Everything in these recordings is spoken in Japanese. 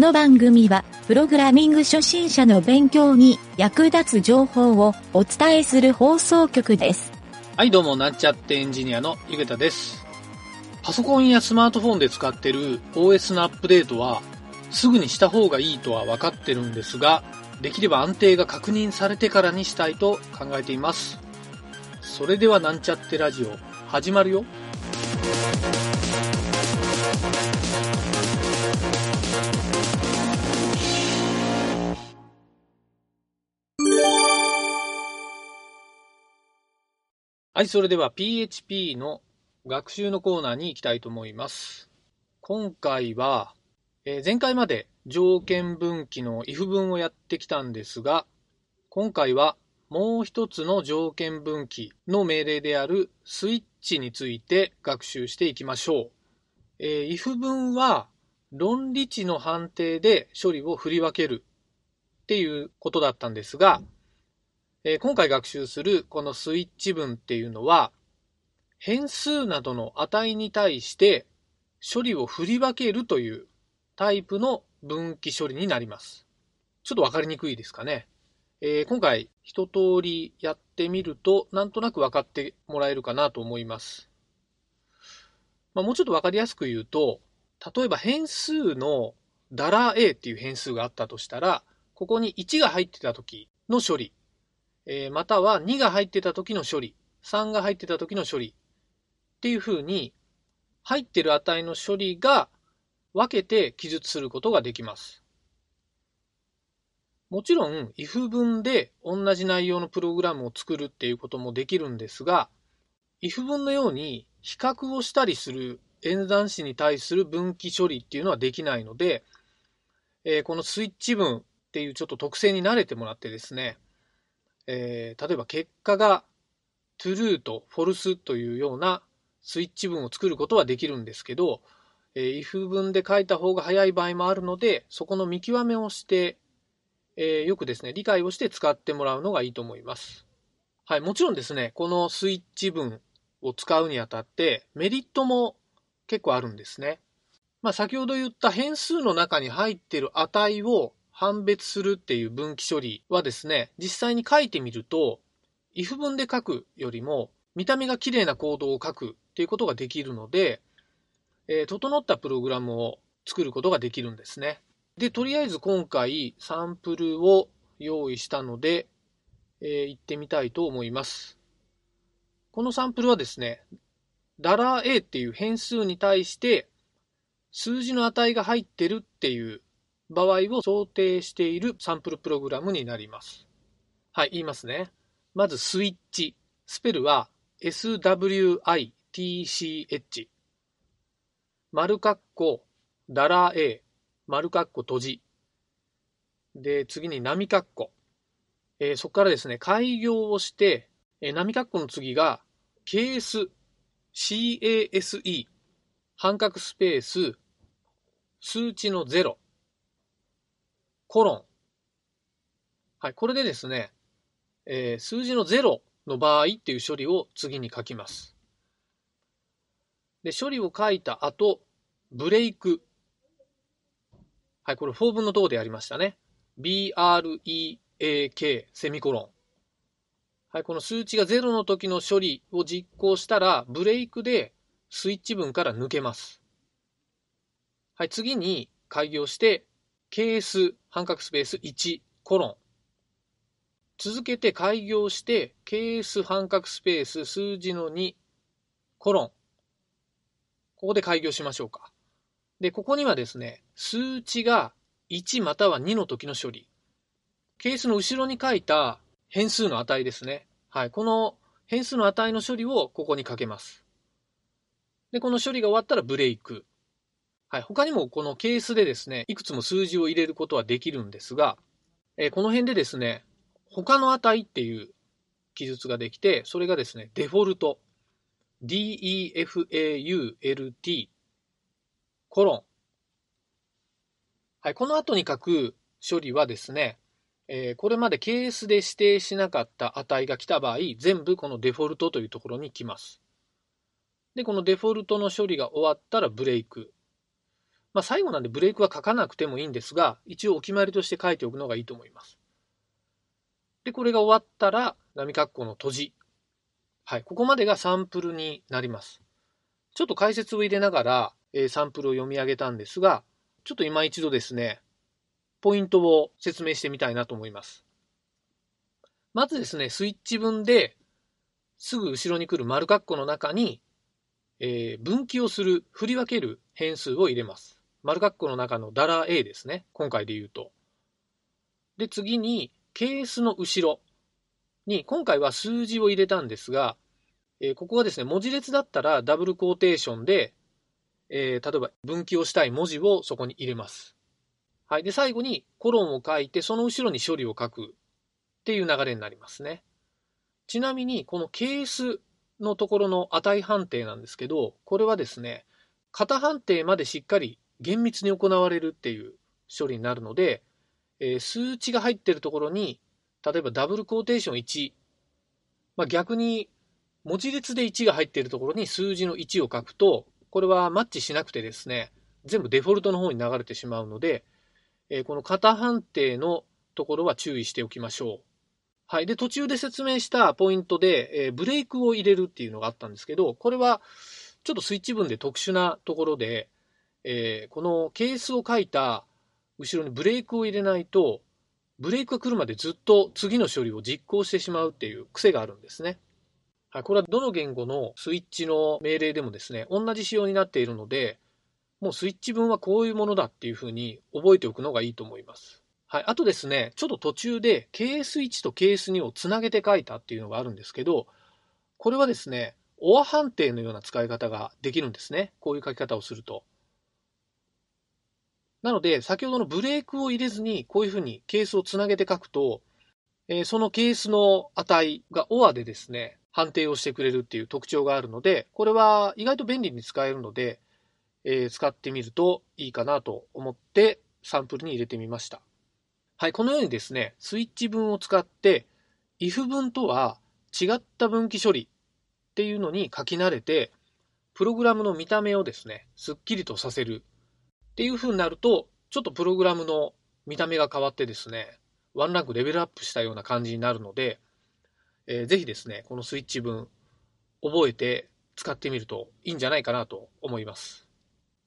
この番組は、プログラミング初心者の勉強に役立つ情報をお伝えする放送局です。はい、どうも、なんちゃってエンジニアのゆげたです。パソコンやスマートフォンで使ってる OS のアップデートは、すぐにした方がいいとは分かってるんですが、できれば安定が確認されてからにしたいと考えています。それではなんちゃってラジオ、始まるよ。はい、それでは PHP の学習のコーナーに行きたいと思います。今回は、え前回まで条件分岐の if 文をやってきたんですが、今回はもう一つの条件分岐の命令であるスイッチについて学習していきましょう。えー if 文は論理値の判定で処理を振り分けるっていうことだったんですが、えー今回学習するこのスイッチ文っていうのは、変数などの値に対して処理を振り分けるというタイプの分岐処理になります。ちょっとわかりにくいですかね。えー今回一通りやってみると、なんとなく分かってもらえるかなと思います。まあ、もうちょっとわかりやすく言うと、例えば変数のダラ A っていう変数があったとしたら、ここに1が入ってた時の処理、えーまたは2が入ってた時の処理、3が入ってた時の処理っていうふうに、入ってる値の処理が分けて記述することができます。もちろん、if 文で同じ内容のプログラムを作るっていうこともできるんですが、if 文のように比較をしたりする演算子に対する分岐処理っていうのはできないので、えーこのスイッチ文っていうちょっと特性に慣れてもらってですね、えー例えば結果が true と false というようなスイッチ文を作ることはできるんですけど、えー if 文で書いた方が早い場合もあるので、そこの見極めをして、えーよくですね、理解をして使ってもらうのがいいと思います。はい、もちろんですね、このスイッチ文を使うにあたってメリットも結構あるんですね。まあ、先ほど言った変数の中に入っている値を判別するっていう分岐処理はですね、実際に書いてみると、if 文で書くよりも見た目が綺麗なコードを書くっていうことができるので、えー整ったプログラムを作ることができるんですね。で、とりあえず今回サンプルを用意したので、えー行ってみたいと思います。このサンプルはですね、ダラー A っていう変数に対して数字の値が入ってるっていう場合を想定しているサンプルプログラムになります。はい、言いますね。まずスイッチ。スペルは switch。丸括弧、ダラ A、丸括弧閉じ。で、次に波括弧。えーそこからですね、開業をして、えー波括弧の次が、ケース、CASE、半角スペース、数値の0、コロン。はい、これでですね、えー数字の0の場合っていう処理を次に書きます。で、処理を書いた後、ブレイク。はい、これ4分の等でやりましたね。break セミコロン。はい、この数値が0の時の処理を実行したら、ブレイクでスイッチ文から抜けます。はい、次に開業して、ケース、半角スペース1、コロン。続けて開業して、ケース、半角スペース、数字の2、コロン。ここで開業しましょうか。で、ここにはですね、数値が1または2の時の処理。ケースの後ろに書いた変数の値ですね。はい。この変数の値の処理をここにかけます。で、この処理が終わったらブレイク。はい。他にもこのケースでですね、いくつも数字を入れることはできるんですが、えーこの辺でですね、他の値っていう記述ができて、それがですね、デフォルト。default コロン。はい。この後に書く処理はですね、えーこれまでケースで指定しなかった値が来た場合、全部このデフォルトというところに来ます。で、このデフォルトの処理が終わったらブレイク。まあ、最後なんでブレイクは書かなくてもいいんですが、一応お決まりとして書いておくのがいいと思います。で、これが終わったら、波括弧の閉じ。はい、ここまでがサンプルになります。ちょっと解説を入れながら、えー、サンプルを読み上げたんですが、ちょっと今一度ですね、ポイントを説明してみたいなと思います。まずですね、スイッチ分で、すぐ後ろに来る丸括弧の中に、えー、分岐をする、振り分ける変数を入れます。丸括弧の中のダラ A ですね。今回で言うと。で、次に、ケースの後ろに、今回は数字を入れたんですが、えー、ここはですね、文字列だったらダブルコーテーションで、えー、例えば分岐をしたい文字をそこに入れます。はい。で、最後にコロンを書いて、その後ろに処理を書くっていう流れになりますね。ちなみに、このケースのところの値判定なんですけど、これはですね、型判定までしっかり厳密に行われるっていう処理になるので、えー、数値が入ってるところに、例えばダブルコーテーション1、まあ、逆に文字列で1が入っているところに数字の1を書くと、これはマッチしなくてですね、全部デフォルトの方に流れてしまうので、えー、この型判定のところは注意しておきましょう。はい。で、途中で説明したポイントで、えー、ブレイクを入れるっていうのがあったんですけど、これはちょっとスイッチ分で特殊なところで、えー、このケースを書いた後ろにブレイクを入れないと、ブレイクが来るまでずっと次の処理を実行してしまうっていう癖があるんですね。はい、これはどの言語のスイッチの命令でもですね、同じ仕様になっているので、もうスイッチ分はこういうものだっていうふうに覚えておくのがいいと思います。はい。あとですね、ちょっと途中でケース1とケース2をつなげて書いたっていうのがあるんですけど、これはですね、オア判定のような使い方ができるんですね。こういう書き方をすると。なので、先ほどのブレークを入れずに、こういうふうにケースをつなげて書くと、えー、そのケースの値が OR でですね、判定をしてくれるっていう特徴があるので、これは意外と便利に使えるので、えー、使ってみるといいかなと思ってサンプルに入れてみました。はい、このようにですね、スイッチ文を使って、if 文とは違った分岐処理っていうのに書き慣れて、プログラムの見た目をですね、すっきりとさせるっていう風になると、ちょっとプログラムの見た目が変わってですね、ワンランクレベルアップしたような感じになるので、えー、ぜひですね、このスイッチ文、覚えて使ってみるといいんじゃないかなと思います。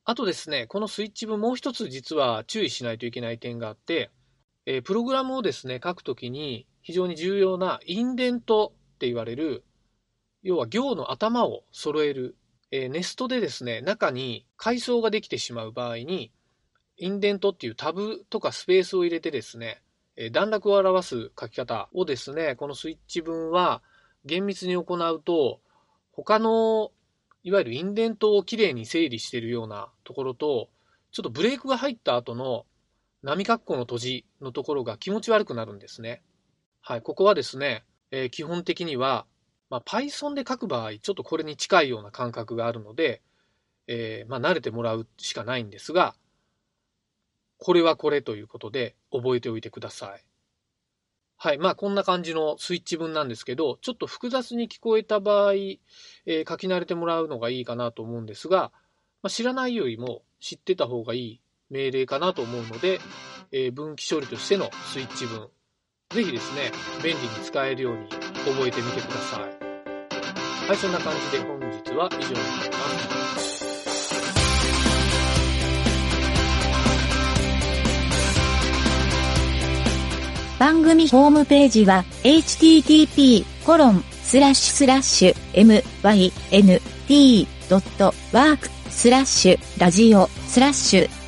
あとですね、このスイッチ文もう一つ実は注意しないといけない点があって、えー、プログラムをですね、書くときに非常に重要なインデントって言われる要は行の頭を揃える、えー、ネストでですね、中に階層ができてしまう場合に、インデントっていうタブとかスペースを入れてですね、えー、段落を表す書き方をですね、このスイッチ文は厳密に行うと、他のいわゆるインデントをきれいに整理しているようなところと、ちょっとブレイクが入った後の波括弧の閉じのところが気持ち悪くなるんですね。はい、ここはですね、えー、基本的にはまあ、Python で書く場合、ちょっとこれに近いような感覚があるので、えー、まあ、慣れてもらうしかないんですが、これはこれということで覚えておいてください。はい。まあ、こんな感じのスイッチ文なんですけど、ちょっと複雑に聞こえた場合、えー、書き慣れてもらうのがいいかなと思うんですが、まあ、知らないよりも知ってた方がいい命令かなと思うので、えー、分岐処理としてのスイッチ文、ぜひですね、便利に使えるように覚えてみてください。はい、そんな感じで本日は以上になります。番組ホームページは http コロンスラッシュスラッシュ mynt.work スラッシュラジオスラッシュ